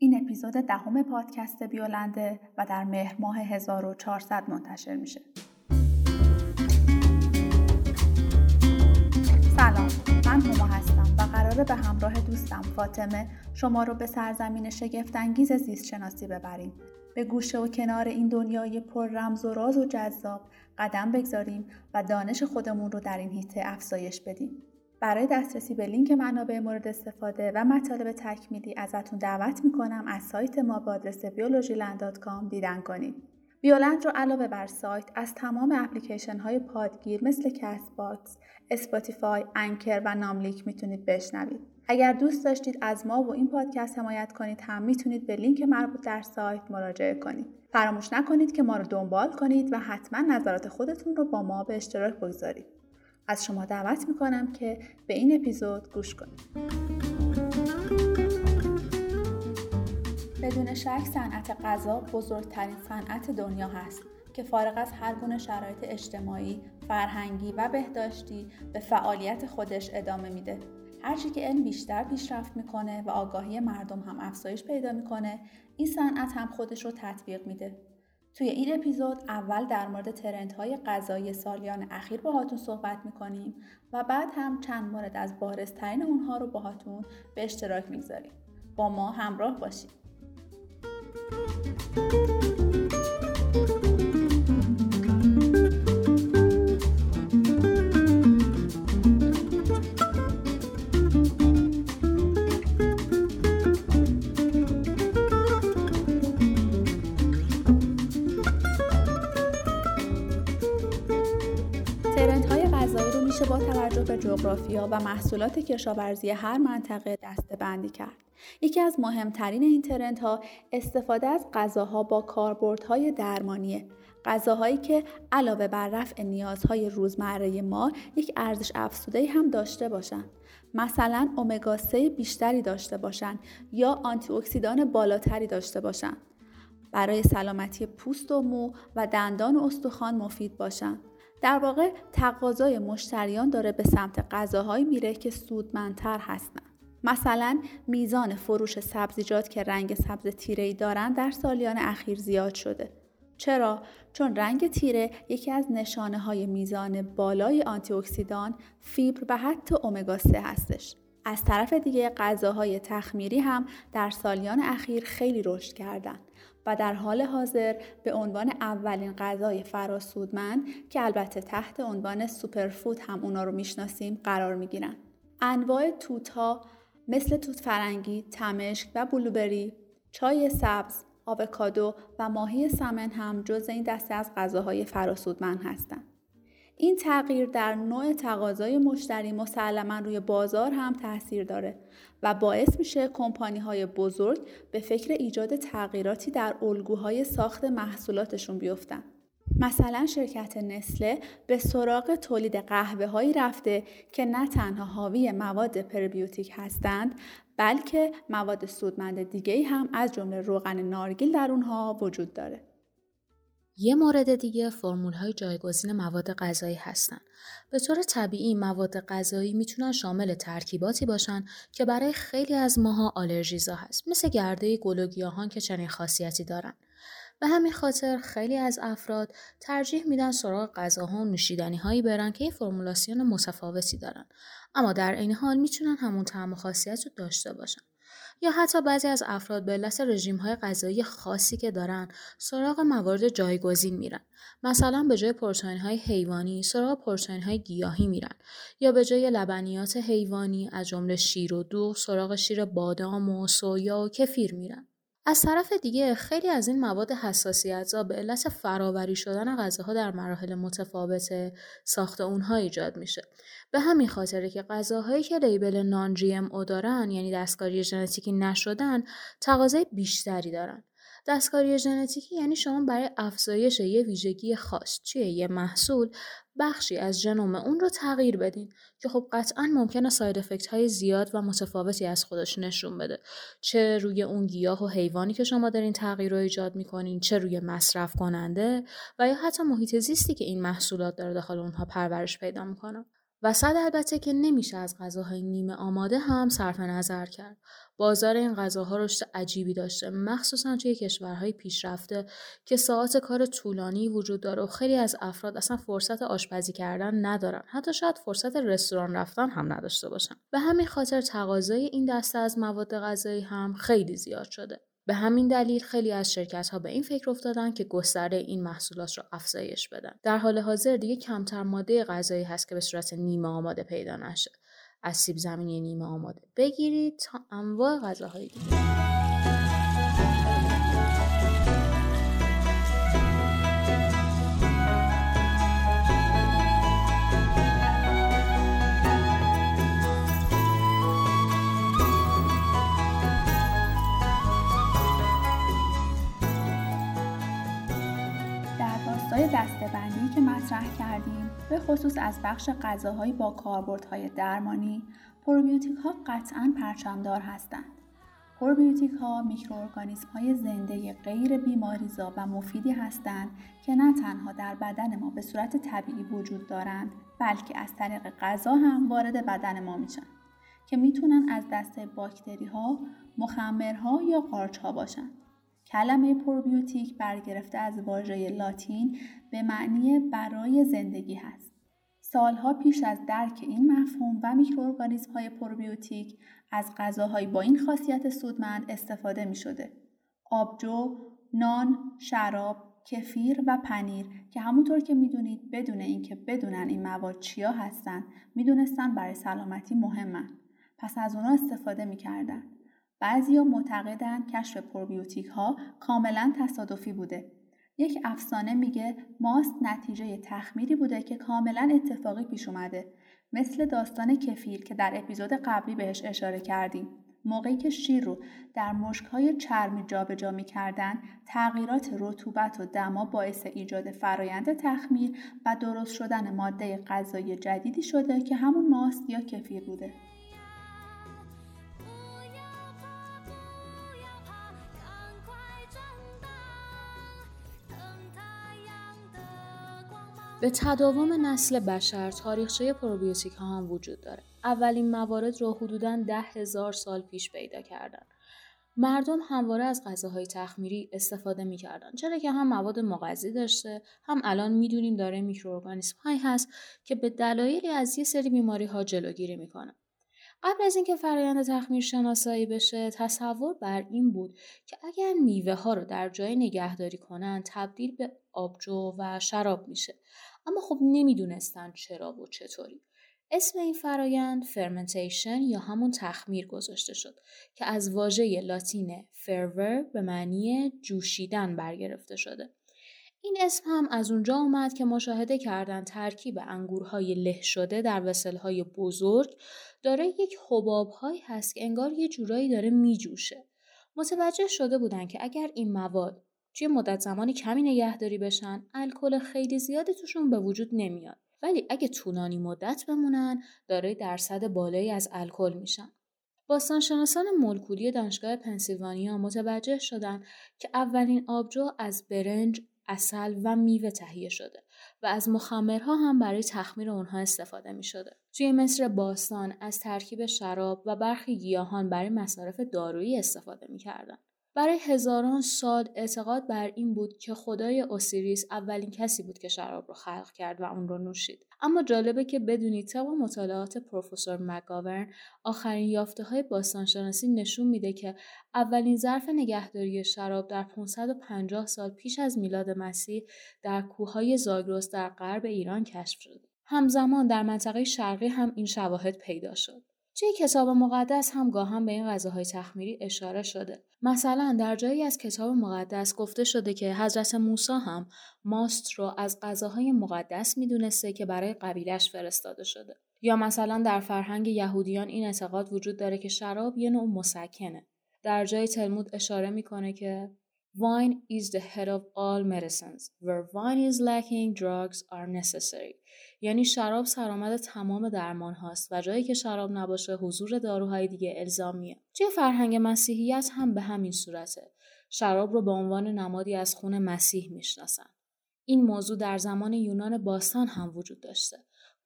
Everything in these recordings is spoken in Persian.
این اپیزود دهم پادکست بیولنده و در مهر ماه 1400 منتشر میشه. سلام، من هما هستم و قراره به همراه دوستم فاطمه شما رو به سرزمین شگفتانگیز زیست شناسی ببریم. به گوشه و کنار این دنیای پر رمز و راز و جذاب قدم بگذاریم و دانش خودمون رو در این هیته افزایش بدیم. برای دسترسی به لینک منابع مورد استفاده و مطالب تکمیلی ازتون دعوت می‌کنم از سایت ما با آدرس بیولوژیلند.com دیدن کنید. بیولند رو علاوه بر سایت از تمام اپلیکیشن های پادگیر مثل Castbox، Spotify، Anchor و ناملیک می‌تونید بشنوید. اگر دوست داشتید از ما و این پادکست حمایت کنید هم می‌تونید به لینک مربوط در سایت مراجعه کنید. فراموش نکنید که ما رو دنبال کنید و حتما نظرات خودتون رو با ما به اشتراک بگذارید. از شما دعوت می‌کنم که به این اپیزود گوش کنید. بدون شک صنعت غذا بزرگترین صنعت دنیا هست که فارغ از هر گونه شرایط اجتماعی، فرهنگی و بهداشتی به فعالیت خودش ادامه میده. هرچی که علم بیشتر پیشرفت می‌کنه و آگاهی مردم هم افزایش پیدا می‌کنه، این صنعت هم خودش رو تطبیق میده. توی این اپیزود اول در مورد ترندهای غذایی سالیان اخیر باهاتون صحبت می‌کنیم و بعد هم چند مورد از بارزترین اونها رو باهاتون به اشتراک می‌گذاریم. با ما همراه باشید. با توجه به جغرافیا و محصولات کشاورزی هر منطقه دسته بندی کرد. یکی از مهمترین این ترندها استفاده از غذاها با کاربردهای درمانیه. غذاهایی که علاوه بر رفع نیازهای روزمره ما یک ارزش افزوده هم داشته باشند. مثلا امگا 3 بیشتری داشته باشند یا آنتی اکسیدان بالاتری داشته باشند. برای سلامتی پوست و مو و دندان و استخوان مفید باشند. در واقع تقاضای مشتریان داره به سمت غذاهایی میره که سودمندتر هستن. مثلا میزان فروش سبزیجات که رنگ سبز تیره ای دارن در سالیان اخیر زیاد شده. چرا؟ چون رنگ تیره یکی از نشانه های میزان بالای آنتی اکسیدان، فیبر و حتی امگا 3 هستش. از طرف دیگه غذاهای تخمیری هم در سالیان اخیر خیلی رشد کردند. و در حال حاضر به عنوان اولین غذای فراسودمند که البته تحت عنوان سوپرفود هم اونا رو می‌شناسیم قرار می‌گیرن. انواع توت ها مثل توت فرنگی، تمشک و بلوبری، چای سبز، آووکادو و ماهی سمن هم جز این دسته از غذاهای فراسودمند هستند. این تغییر در نوع تقاضای مشتری مسلما روی بازار هم تاثیر داره و باعث میشه کمپانی های بزرگ به فکر ایجاد تغییراتی در الگوهای ساخت محصولاتشون بیفتن. مثلا شرکت نسله به سراغ تولید قهوه هایی رفته که نه تنها حاوی مواد پربیوتیک هستند بلکه مواد سودمند دیگه هم از جمله روغن نارگیل در اونها وجود داره. یه مورد دیگه فرمول های جایگزین مواد غذایی هستن. به طور طبیعی مواد غذایی می‌تونن شامل ترکیباتی باشن که برای خیلی از ماها آلرژیزا هست مثل گرده گل و گیاهان که چنین خاصیتی دارن. به همین خاطر خیلی از افراد ترجیح میدن سراغ غذاها و نوشیدنی هایی برن که یه فرمولاسیون متفاوتی دارن اما در این حال می‌تونن همون طعم و خاصیت رو داشته باشن یا حتی بعضی از افراد به علت رژیم های غذایی خاصی که دارن سراغ موارد جایگزین میرن. مثلا به جای پروتئین های حیوانی سراغ پروتئین های گیاهی میرن. یا به جای لبنیات حیوانی از جمله شیر و دوغ سراغ شیر بادام و سویا و کفیر میرن. از طرف دیگه خیلی از این مواد حساسیت به علت فراوری شدن غذاها در مراحل متفاوت ساخت اونها ایجاد میشه. به همین خاطره که غذاهایی که لیبل نان جی ام او دارن یعنی دستکاری ژنتیکی نشدن تقاضای بیشتری دارن. دستکاری ژنتیکی یعنی شما برای افزایش یه ویژگی خاص توی یه محصول بخشی از ژنوم اون رو تغییر بدین که خب قطعا ممکنه ساید افکت های زیاد و متفاوتی از خودش نشون بده. چه روی اون گیاه و حیوانی که شما دارین تغییر رو ایجاد می‌کنین چه روی مصرف کننده و یا حتی محیط زیستی که این محصولات داره داخل اونها پرورش پیدا می‌کنه. وسط البته که نمیشه از غذاهای نیمه آماده هم صرف نظر کرد. بازار این غذاها رشد عجیبی داشته مخصوصا توی کشورهای پیشرفته که ساعت کار طولانی وجود داره و خیلی از افراد اصلا فرصت آشپزی کردن ندارن. حتی شاید فرصت رستوران رفتن هم نداشته باشن. به همین خاطر تقاضای این دسته از مواد غذایی هم خیلی زیاد شده. به همین دلیل خیلی از شرکت ها به این فکر افتادن که گسترده این محصولات را افزایش بدن. در حال حاضر دیگه کمتر ماده غذایی هست که به صورت نیمه آماده پیدا نشه. از سیب زمینی نیمه آماده بگیرید تا انواع غذاهای دیگه. دستبندی که مطرح کردیم به خصوص از بخش غذاهایی با کاربردهای درمانی پروبیوتیک ها قطعا پرچمدار هستند پروبیوتیک ها میکروارگانیسم های زنده غیر بیماریزا و مفیدی هستند که نه تنها در بدن ما به صورت طبیعی وجود دارند بلکه از طریق غذا هم وارد بدن ما میشن که می‌تونن از دسته باکتری ها، مخمرها یا قارچ ها باشند. کلمه پروبیوتیک برگرفته از واژه لاتین به معنی برای زندگی هست. سالها پیش از درک این مفهوم و میکروارگانیسم های پروبیوتیک از غذاهایی با این خاصیت سودمند استفاده می شده. آبجو، نان، شراب، کفیر و پنیر که همونطور که می‌دونید بدون اینکه بدونن این مواد چیا هستن می‌دونستن برای سلامتی مهمن. پس از اونا استفاده می‌کردن. بعضیا معتقدند کشف پروبیوتیک ها کاملا تصادفی بوده. یک افسانه میگه ماست نتیجه تخمیری بوده که کاملا اتفاقی پیش اومده. مثل داستان کفیر که در اپیزود قبلی بهش اشاره کردیم. موقعی که شیر رو در مشکهای چرمی جابجا می‌کردن تغییرات رطوبت و دما باعث ایجاد فرایند تخمیر و درست شدن ماده غذایی جدیدی شده که همون ماست یا کفیر بوده. به تداوم نسل بشر تاریخچه پروبیوتیک ها هم وجود داره. اولین موارد رو حدوداً ده هزار سال پیش پیدا کردن. مردم همواره از غذاهای تخمیری استفاده می‌کردن چرا که هم مواد مغذی داشته هم الان می‌دونیم داره میکروارگانیسم هایی هست که به دلایلی از یه سری بیماری ها جلوگیری می‌کنن قبل از اینکه فرایند تخمیر شناسایی بشه تصور بر این بود که اگر میوه ها رو در جای نگهداری کنن تبدیل به آبجو و شراب میشه. اما خب نمی‌دونستن چرا و چطوری. اسم این فرایند فرمنتیشن یا همون تخمیر گذاشته شد که از واژه لاتین فرور به معنی جوشیدن برگرفته شده. این اسم هم از اونجا اومد که مشاهده کردن ترکیب انگورهای له شده در وسلهای بزرگ داره یک حبابهایی هست که انگار یه جورایی داره میجوشه. متوجه شده بودن که اگر این مواد توی مدت زمانی کمی نگهداری بشن الکل خیلی زیادی توشون به وجود نمیاد ولی اگه طولانی مدت بمونن داره درصد بالایی از الکل میشن باستانشناسان مولکولی دانشگاه پنسیلوانیا متوجه شدند که اولین آبجو از برنج اصل و میوه تهیه شده و از مخمرها هم برای تخمیر اونها استفاده می شده. توی مصر باستان از ترکیب شراب و برخی گیاهان برای مصارف دارویی استفاده می کردن. برای هزاران سال اعتقاد بر این بود که خدای اوسیریس اولین کسی بود که شراب رو خلق کرد و اون رو نوشید. اما جالبه که بدونید طبق مطالعات پروفسور مگاورن آخرین یافته های باستانشناسی نشون میده که اولین ظرف نگهداری شراب در 550 سال پیش از میلاد مسیح در کوههای زاگرس در غرب ایران کشف شد. همزمان در منطقه شرقی هم این شواهد پیدا شد. توی کتاب مقدس هم گاهم به این غذاهای تخمیری اشاره شده. مثلا در جایی از کتاب مقدس گفته شده که حضرت موسی هم ماست رو از غذاهای مقدس می‌دونسته که برای قبیلش فرستاده شده. یا مثلا در فرهنگ یهودیان این اعتقاد وجود داره که شراب یه نوع مسکنه. در جای تلمود اشاره می‌کنه که Wine is the head of all medicines. Where wine is lacking, drugs are necessary. یعنی شراب سرآمد تمام درمان هاست و جایی که شراب نباشه حضور داروهای دیگه الزامیه. توی فرهنگ مسیحیت هم به همین صورته. شراب رو به عنوان نمادی از خون مسیح می‌شناسن. این موضوع در زمان یونان باستان هم وجود داشته.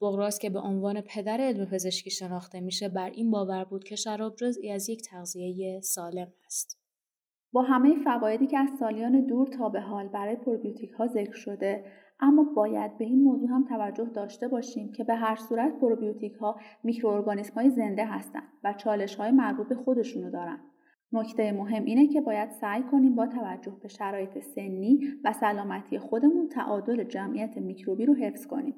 بغراس که به عنوان پدر علم پزشکی شناخته میشه بر این باور بود که شراب جزئی از یک تغذیه سالم است. با همه فوایدی که از سالیان دور تا به حال برای پروبیوتیک ها ذکر شده اما باید به این موضوع هم توجه داشته باشیم که به هر صورت پروبیوتیک ها میکروارگانیسم های زنده هستند و چالش های مربوط به خودشونو دارن. نکته مهم اینه که باید سعی کنیم با توجه به شرایط سنی و سلامتی خودمون تعادل جمعیت میکروبی رو حفظ کنیم.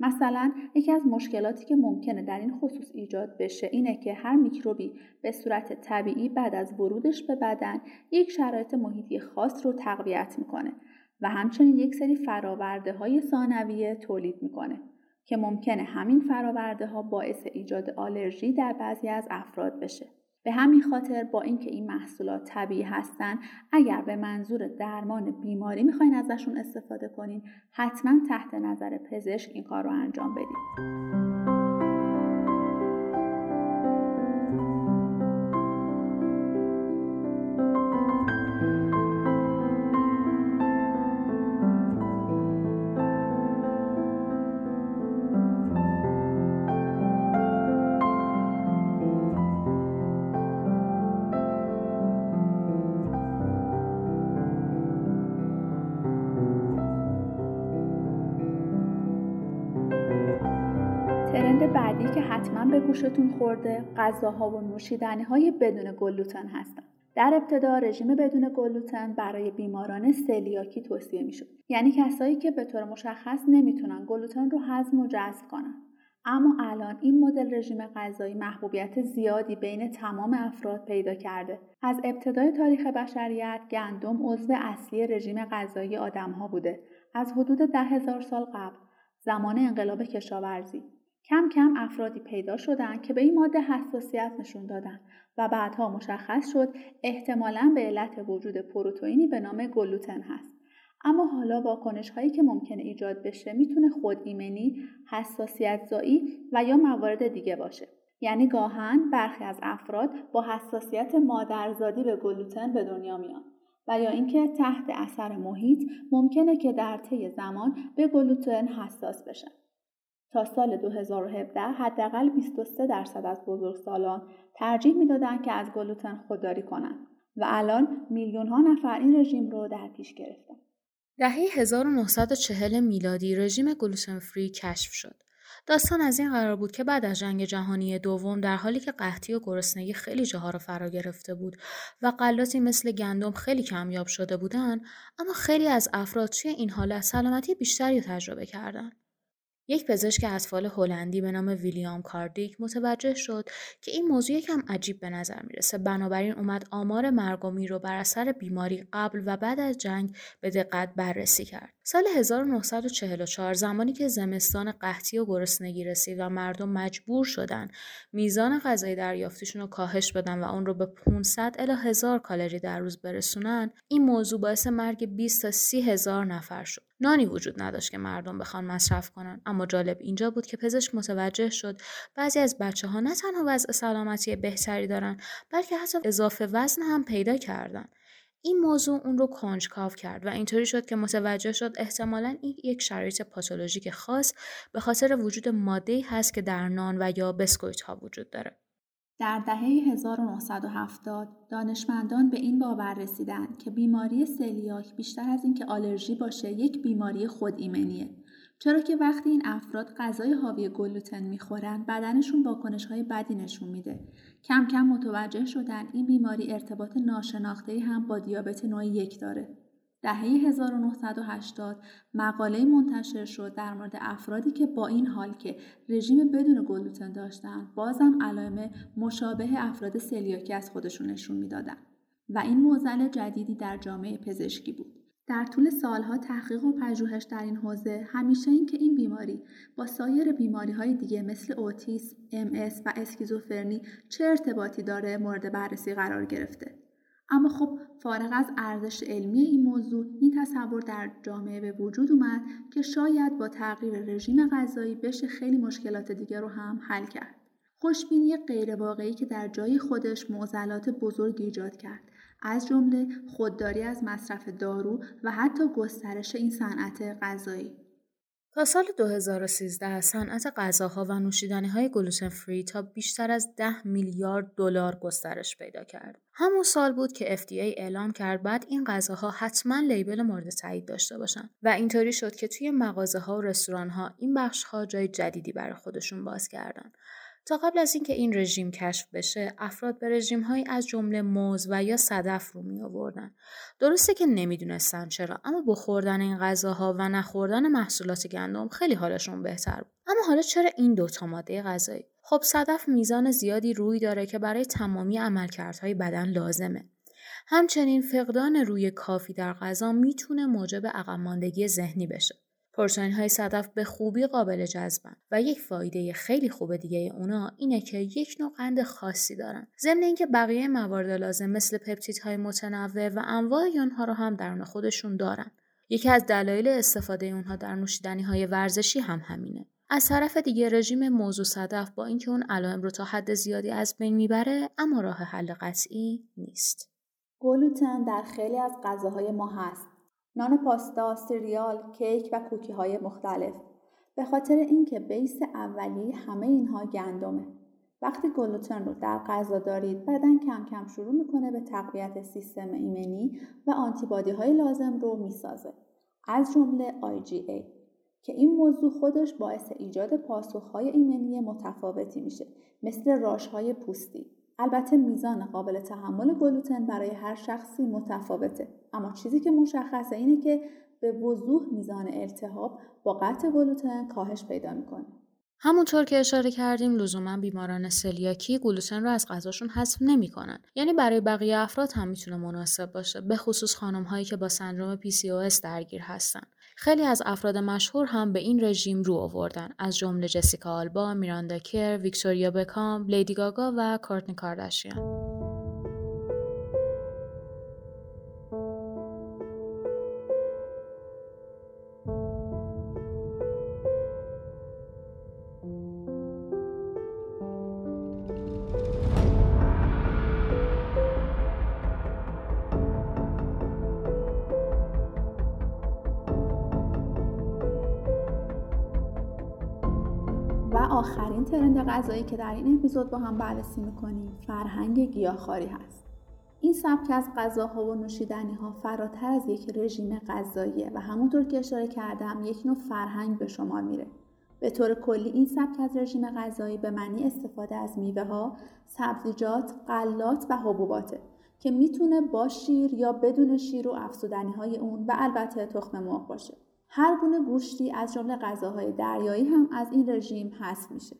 مثلا یکی از مشکلاتی که ممکنه در این خصوص ایجاد بشه اینه که هر میکروبی به صورت طبیعی بعد از ورودش به بدن یک شرایط محیطی خاص رو تقویت می‌کنه و همچنین یک سری فراورده های ثانویه تولید می‌کنه که ممکنه همین فراورده ها باعث ایجاد آلرژی در بعضی از افراد بشه. به همین خاطر با اینکه این محصولات طبیعی هستن اگر به منظور درمان بیماری می‌خواین ازشون استفاده کنین حتما تحت نظر پزشک این کار رو انجام بدید. بعدی که حتما به گوشتون خورده غذاها و نوشیدنی های بدون گلوتن هستن. در ابتدا رژیم بدون گلوتن برای بیماران سلیاکی توصیه می‌شد. یعنی کسایی که به طور مشخص نمی‌تونن گلوتن رو هضم و جذب کنن. اما الان این مدل رژیم غذایی محبوبیت زیادی بین تمام افراد پیدا کرده. از ابتدای تاریخ بشریت گندم عضو اصلی رژیم غذایی آدمها بوده. از حدود ده هزار سال قبل زمان انقلاب کشاورزی کم کم افرادی پیدا شدند که به این ماده حساسیت نشون دادن و بعدها مشخص شد احتمالا به علت وجود پروتئینی به نام گلوتن هست. اما حالا واکنش هایی که ممکنه ایجاد بشه می‌تونه خود ایمنی، حساسیت زایی و یا موارد دیگه باشه. یعنی گاهن برخی از افراد با حساسیت مادرزادی به گلوتن به دنیا میان و یا اینکه تحت اثر محیط ممکنه که در طی زمان به گلوتن حساس بشن. تا سال 2017 حداقل 23 درصد از بزرگسالان ترجیح می‌دادند که از گلوتن خودداری کنند و الان میلیون ها نفر این رژیم رو در پیش گرفتن. دهه 1940 میلادی رژیم گلوتن فری کشف شد. داستان از این قرار بود که بعد از جنگ جهانی دوم در حالی که قحطی و گرسنگی خیلی جاها را فرا گرفته بود و غلاتی مثل گندم خیلی کمیاب شده بودند اما خیلی از افراد توی این حالت سلامتی بیشتری تجربه کردند یک پزشک اطفال هلندی به نام ویلیام کاردیک متوجه شد که این موضوع یکم عجیب به نظر می‌رسه. بنابراین اومد آمار مرگومی رو بر اثر بیماری قبل و بعد از جنگ به دقت بررسی کرد. سال 1944 زمانی که زمستان قحطی و گرسنگی رسید و مردم مجبور شدن میزان غذای دریافتیشون رو کاهش بدن و اون رو به 500 الی 1000 کالری در روز برسونن این موضوع باعث مرگ 20 تا 30 هزار نفر شد. نانی وجود نداشت که مردم بخوان مصرف کنن اما جالب اینجا بود که پزشک متوجه شد بعضی از بچه ها نه تنها وضع سلامتی بهتری دارن بلکه حتی اضافه وزن هم پیدا کردن این موضوع اون رو کنجکاو کرد و اینطوری شد که متوجه شد احتمالا این یک شرایط پاتولوژیک خاص به خاطر وجود ماده هست که در نان و یا بسکویت ها وجود داره. در دهه 1970 دانشمندان به این باور رسیدند که بیماری سلیاک بیشتر از اینکه آلرژی باشه یک بیماری خود ایمنیه چرا که وقتی این افراد غذای حاوی گلوتن می‌خورن بدنشون واکنش های بدی نشون میده. کم کم متوجه شدن این بیماری ارتباط ناشناخته هم با دیابت نوع یک داره. دهه 1980 مقاله منتشر شد در مورد افرادی که با این حال که رژیم بدون گلوتن داشتن بازم علائم مشابه افراد سلیاکی از خودشون نشون می‌دادن. و این موزل جدیدی در جامعه پزشکی بود. در طول سالها تحقیق و پژوهش در این حوزه همیشه اینکه این بیماری با سایر بیماری های دیگه مثل اوتیسم، ام و اسکیزوفرنی چه ارتباطی داره مورد بررسی قرار گرفته. اما خب فارغ از ارزش علمی این موضوع این تصور در جامعه به وجود اومد که شاید با تغییر رژیم غذایی بشه خیلی مشکلات دیگه رو هم حل کرد. خوشبینی غیرواقعی که در جای خودش معضلات بزرگی ایجاد کرد از جمله خودداری از مصرف دارو و حتی گسترش این صنعت غذایی تا سال 2013 صنعت غذاها و نوشیدنی های گلوتن فری تا بیشتر از 10 میلیارد دلار گسترش پیدا کرد. همون سال بود که FDA اعلام کرد بعد این غذاها حتما لیبل مورد تایید داشته باشن و اینطوری شد که توی مغازه ها و رستوران ها این بخش ها جای جدیدی برای خودشون باز کردن. تا قبل از اینکه این رژیم کشف بشه افراد به رژیم های از جمله موز و یا صدف رو می آوردن درسته که نمی‌دونستن چرا اما با خوردن این غذاها و نخوردن محصولات گندم خیلی حالشون بهتر بود. اما حالا چرا این دوتا ماده غذایی؟ خب صدف میزان زیادی روی داره که برای تمامی عملکردهای بدن لازمه. همچنین فقدان روی کافی در غذا می‌تونه موجب عقب ماندگی ذهنی بشه. پروتئین های صدف به خوبی قابل جذبن و یک فایده خیلی خوب دیگه اونا اینه که یک نوع قند خاصی دارن. ضمن اینکه بقیه موارد لازم مثل های متنوع و انواع اونها رو هم درون خودشون دارن. یکی از دلایل استفاده اونها در نوشیدنی های ورزشی هم همینه. از طرف دیگه رژیم موضوع صدف با اینکه اون علائم رو تا حد زیادی از بین می‌بره اما راه حل قطعی نیست. گلوتن در خیلی از غذاهای ما هست. نان پاستا، سریال، کیک و کوکی های مختلف. به خاطر اینکه بیس اولیه همه اینها گندمه. وقتی گلوتن رو در غذا دارید بدن کم کم شروع می‌کنه به تقویت سیستم ایمنی و آنتیبادی های لازم رو می‌سازه. از جمله IgA که این موضوع خودش باعث ایجاد پاسخهای ایمنی متفاوتی میشه مثل های پوستی البته میزان قابل تحمل گلوتن برای هر شخصی متفاوته. اما چیزی که مشخصه اینه که به وضوح میزان التهاب با قطع گلوتن کاهش پیدا می‌کنه. همونطور که اشاره کردیم لزوما بیماران سلیاکی گلوتن رو از غذاشون حذف نمی‌کنن. یعنی برای بقیه افراد هم می‌تونه مناسب باشه به خصوص خانم هایی که با سندروم PCOS درگیر هستن. خیلی از افراد مشهور هم به این رژیم رو آوردن از جمله جسیکا آلبا، میراندا کر، ویکتوریا بکام، لیدی گاگا و کارتنی کارداشیان. آخرین ترند غذایی که در این اپیزود با هم بررسی می‌کنیم فرهنگ گیاهخواری هست این سبک از غذاها و نوشیدنی ها فراتر از یک رژیم غذاییه و همونطور که اشاره کردم یک نوع فرهنگ به شمار میره به طور کلی این سبک از رژیم غذایی به معنی استفاده از میوه ها، سبزیجات، غلات و حبوباته که می‌تونه با شیر یا بدون شیر و افزودنی های اون و البته تخم مرغ باشه. هر گونه گوشتی از جمله غذاهای دریایی هم از این رژیم حذف میشه.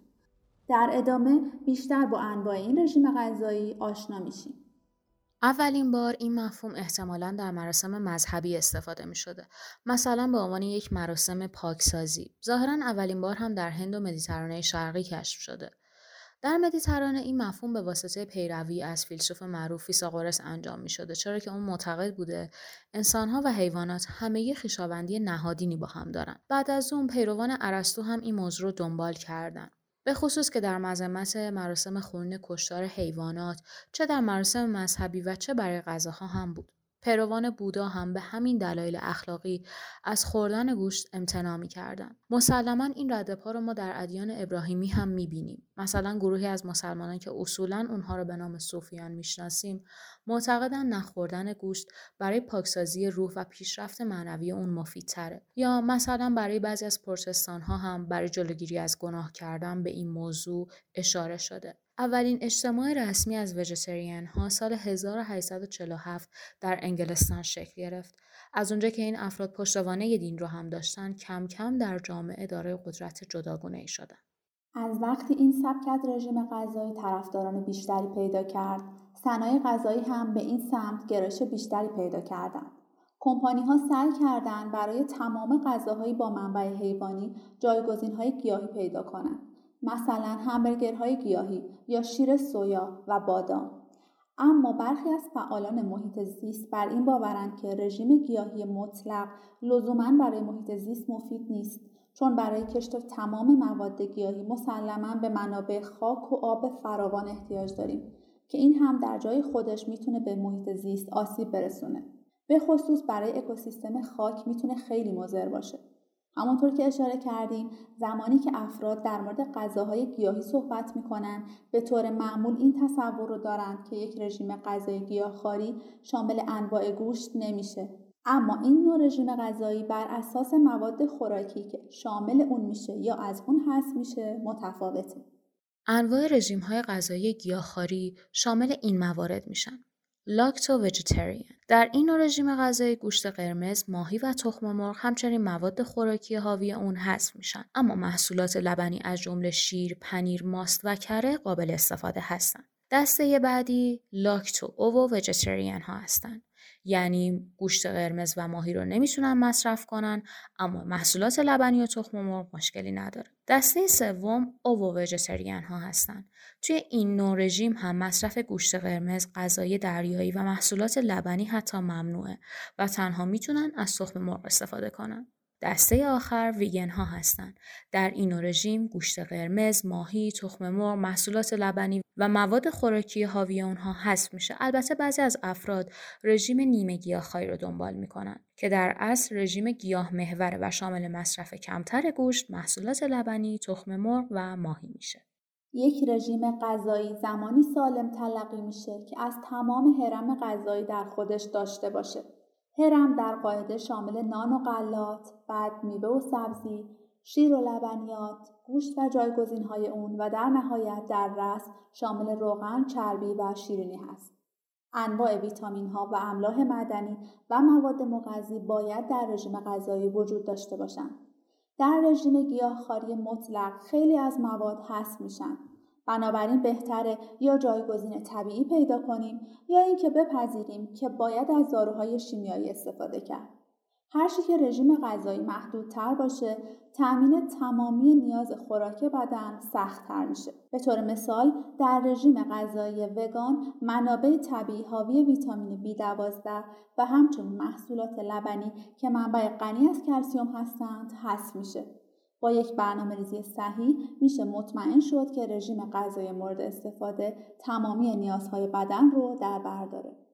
در ادامه بیشتر با انواع این رژیم غذایی آشنا میشیم. اولین بار این مفهوم احتمالا در مراسم مذهبی استفاده می شده. مثلا به عنوان یک مراسم پاکسازی. ظاهرا اولین بار هم در هند و مدیترانه شرقی کشف شده. در مدیترانه این مفهوم به واسطه پیروی از فیلسوف معروف فیساغورس انجام می شده چرا که اون معتقد بوده انسانها و حیوانات همه خویشاوندی نهادینی با هم دارن. بعد از اون پیروان ارسطو هم این موضوع رو دنبال کردن. به خصوص که در مذمت مراسم خون کشتار حیوانات چه در مراسم مذهبی و چه برای غذاها هم بود. پیروان بودا هم به همین دلایل اخلاقی از خوردن گوشت امتناع می کردن. مسلما این ردپا رو ما در ادیان ابراهیمی هم می بینیم. مثلا گروهی از مسلمانان که اصولا اونها رو به نام صوفیان می‌شناسیم معتقدن نخوردن گوشت برای پاکسازی روح و پیشرفت معنوی اون مفیدتره یا مثلا برای بعضی از پروتستان ها هم برای جلوگیری از گناه کردن به این موضوع اشاره شده اولین اجتماع رسمی از وجتریان ها سال 1847 در انگلستان شکل گرفت. از اونجا که این افراد پشتوانه دین رو هم داشتن کم کم در جامعه دارای قدرت جداگونه ای شدن. از وقتی این سبک از رژیم غذایی طرفداران بیشتری پیدا کرد، صنایع غذایی هم به این سمت گرایش بیشتری پیدا کردند. کمپانی ها سعی کردند برای تمام غذاهایی با منبع حیوانی جایگزین های گیاهی پیدا کنند. مثلا همبرگرهای گیاهی یا شیر سویا و بادام. اما برخی از فعالان محیط زیست بر این باورند که رژیم گیاهی مطلق لزوما برای محیط زیست مفید نیست چون برای کشت تمام مواد گیاهی مسلما به منابع خاک و آب فراوان احتیاج داریم که این هم در جای خودش می‌تونه به محیط زیست آسیب برسونه. به خصوص برای اکوسیستم خاک می‌تونه خیلی مضر باشه. همانطور که اشاره کردیم زمانی که افراد در مورد غذاهای گیاهی صحبت می‌کنن به طور معمول این تصور رو دارند که یک رژیم غذایی گیاهخواری شامل انواع گوشت نمیشه. اما این نوع رژیم غذایی بر اساس مواد خوراکی که شامل اون میشه یا از اون هست میشه متفاوته. انواع رژیم های غذایی گیاهخواری شامل این موارد میشن. لاکتو وجیتریان در این رژیم غذایی گوشت قرمز، ماهی و تخم مرغ همچنین مواد خوراکی حاوی اون حذف میشن اما محصولات لبنی از جمله شیر، پنیر، ماست و کره قابل استفاده هستند. دسته بعدی لاکتو اوو وجیتریان ها هستند. یعنی گوشت قرمز و ماهی رو نمی‌تونن مصرف کنن اما محصولات لبنی و تخم مرغ مشکلی نداره. دسته سوم اوو وجتریان ها هستن. توی این نوع رژیم هم مصرف گوشت قرمز، غذای دریایی و محصولات لبنی حتی ممنوعه و تنها می‌تونن از تخم مرغ استفاده کنن. دسته آخر ویگن ها هستند. در این رژیم گوشت قرمز، ماهی، تخم مرغ، محصولات لبنی و مواد خوراکی حاوی اونها حذف میشه. البته بعضی از افراد رژیم نیمه گیاهخواری رو دنبال می‌کنن که در اصل رژیم گیاه محوره و شامل مصرف کمتر گوشت، محصولات لبنی، تخم مرغ و ماهی میشه. یک رژیم غذایی زمانی سالم تلقی میشه که از تمام حرم غذایی در خودش داشته باشه. هرم در قاعده شامل نان و غلات، بعد میوه و سبزی، شیر و لبنیات، گوشت و جایگزین های اون و در نهایت در رس شامل روغن، چربی و شیرینی هست. انواع ویتامین ها و املاح معدنی و مواد مغذی باید در رژیم غذایی وجود داشته باشند. در رژیم گیاهخواری مطلق خیلی از مواد حذف میشن بنابراین بهتره یا جایگزین طبیعی پیدا کنیم یا اینکه بپذیریم که باید از داروهای شیمیایی استفاده کرد. هر که رژیم غذایی محدودتر باشه تأمین تمامی نیاز خوراک بدن سختتر میشه به طور مثال در رژیم غذایی وگان منابع طبیعی حاوی ویتامین B12 و همچنین محصولات لبنی که منبع غنی از کلسیوم هستند حذف میشه با یک برنامه ریزی صحیح میشه مطمئن شد که رژیم غذایی مورد استفاده تمامی نیازهای بدن رو در بر داره.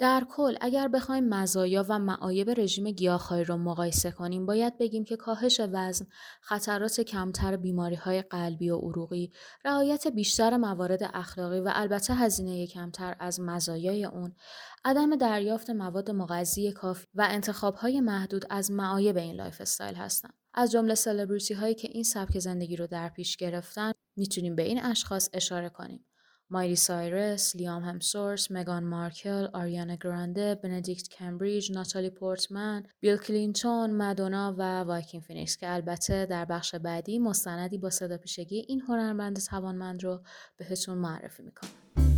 در کل اگر بخوایم مزایا و معایب رژیم گیاهخواری را مقایسه کنیم باید بگیم که کاهش وزن، خطرات کمتر بیماری های قلبی و عروقی، رعایت بیشتر موارد اخلاقی و البته هزینه کمتر از مزایای اون، عدم دریافت مواد مغذی کافی و انتخاب های محدود از معایب این lifestyle هستند. از جمله سلبریتی هایی که این سبک زندگی رو در پیش گرفتن می‌تونیم به این اشخاص اشاره کنیم. مایلی سایرس، لیام همسورث، مگان مارکل، آریانا گرانده، بندیکت کامبربچ، ناتالی پورتمن، بیل کلینتون، مدونا و وایکین فینیکس که البته در بخش بعدی مستندی با صداپیشگی این هنرمند توانمند رو بهتون معرفی می‌کنم.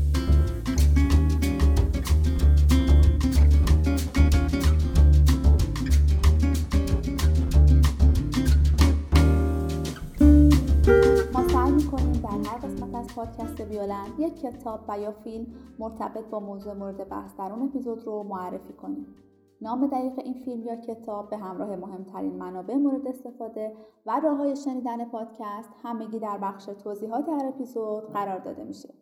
در هر قسمت از پادکست بیولند یک کتاب و یا فیلم مرتبط با موضوع مورد بحث در اون اپیزود رو معرفی کنیم. نام دقیق این فیلم یا کتاب به همراه مهمترین منابع مورد استفاده و راه های شنیدن پادکست همگی در بخش توضیحات هر اپیزود قرار داده میشه.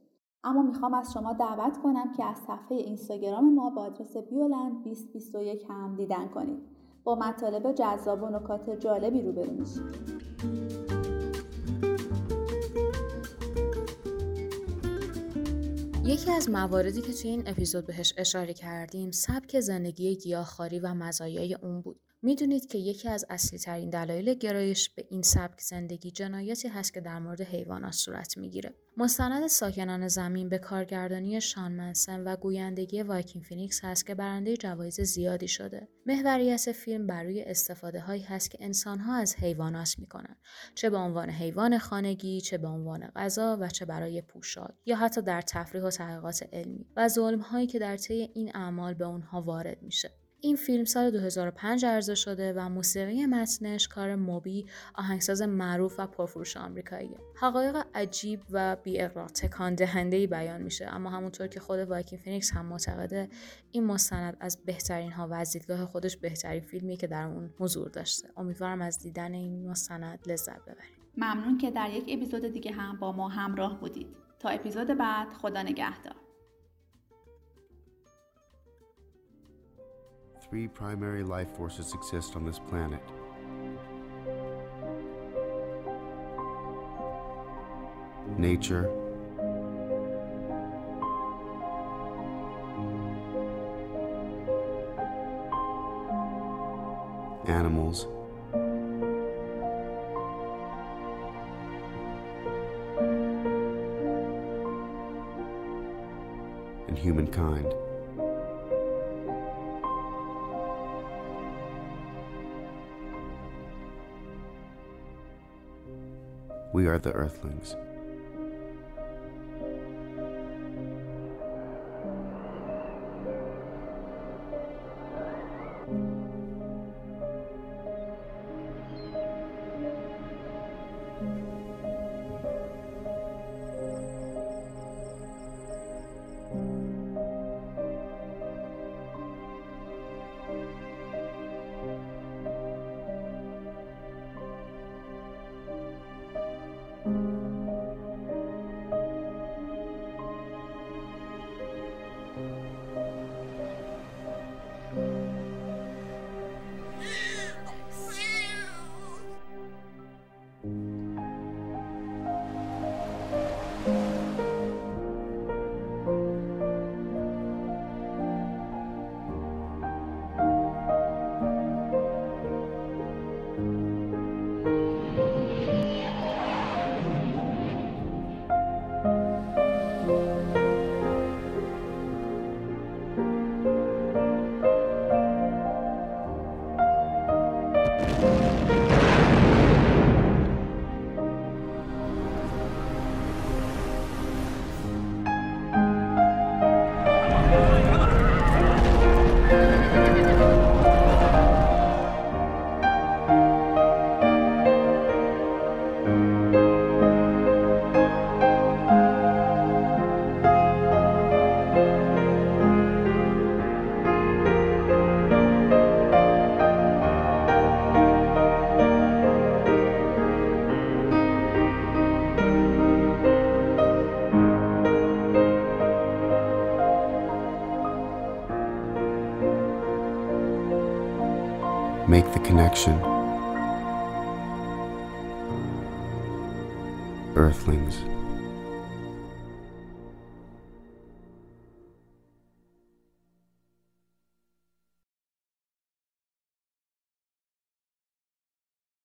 اما می‌خوام از شما دعوت کنم که از صفحه اینستاگرام ما با آدرس بیولند 2021 هم دیدن کنید. با مطالب جذاب و نکات جالبی روبرو میشید. یکی از مواردی که توی این اپیزود بهش اشاره کردیم سبک زندگی گیاهخواری و مزایای اون بود. می‌دونید که یکی از اصلی ترین دلایل گرایش به این سبک زندگی جنایاتی هست که در مورد حیوانات صورت می‌گیره. مستند ساکنان زمین به کارگردانی شان منسن و گویندگی وایکین فینیکس هست که برنده جوایز زیادی شده. محوریت فیلم بر روی استفاده هایی هست که انسان ها از حیوانات می‌کنن چه به عنوان حیوان خانگی، چه به عنوان غذا و چه برای پوشاک یا حتی در تفریح و تحقیقات علمی و ظلم هایی که در طی این اعمال به اونها وارد میشه. این فیلم سال 2005 عرضه شده و موسیقی متنش کار موبی آهنگساز معروف و پرفروش آمریکاییه. حقایق عجیب و بی اغراق تکان دهنده بیان میشه اما همونطور که خود وایکین فینیکس هم معتقده این مستند از بهترین ها و از دیدگاه خودش بهترین فیلمی که در اون حضور داشته. امیدوارم از دیدن این مستند لذت ببرید. ممنون که در یک اپیزود دیگه هم با ما همراه بودید. تا اپیزود بعد خدا نگهدار. Three primary life forces exist on this planet. Nature, animals, and humankind. We are the Earthlings.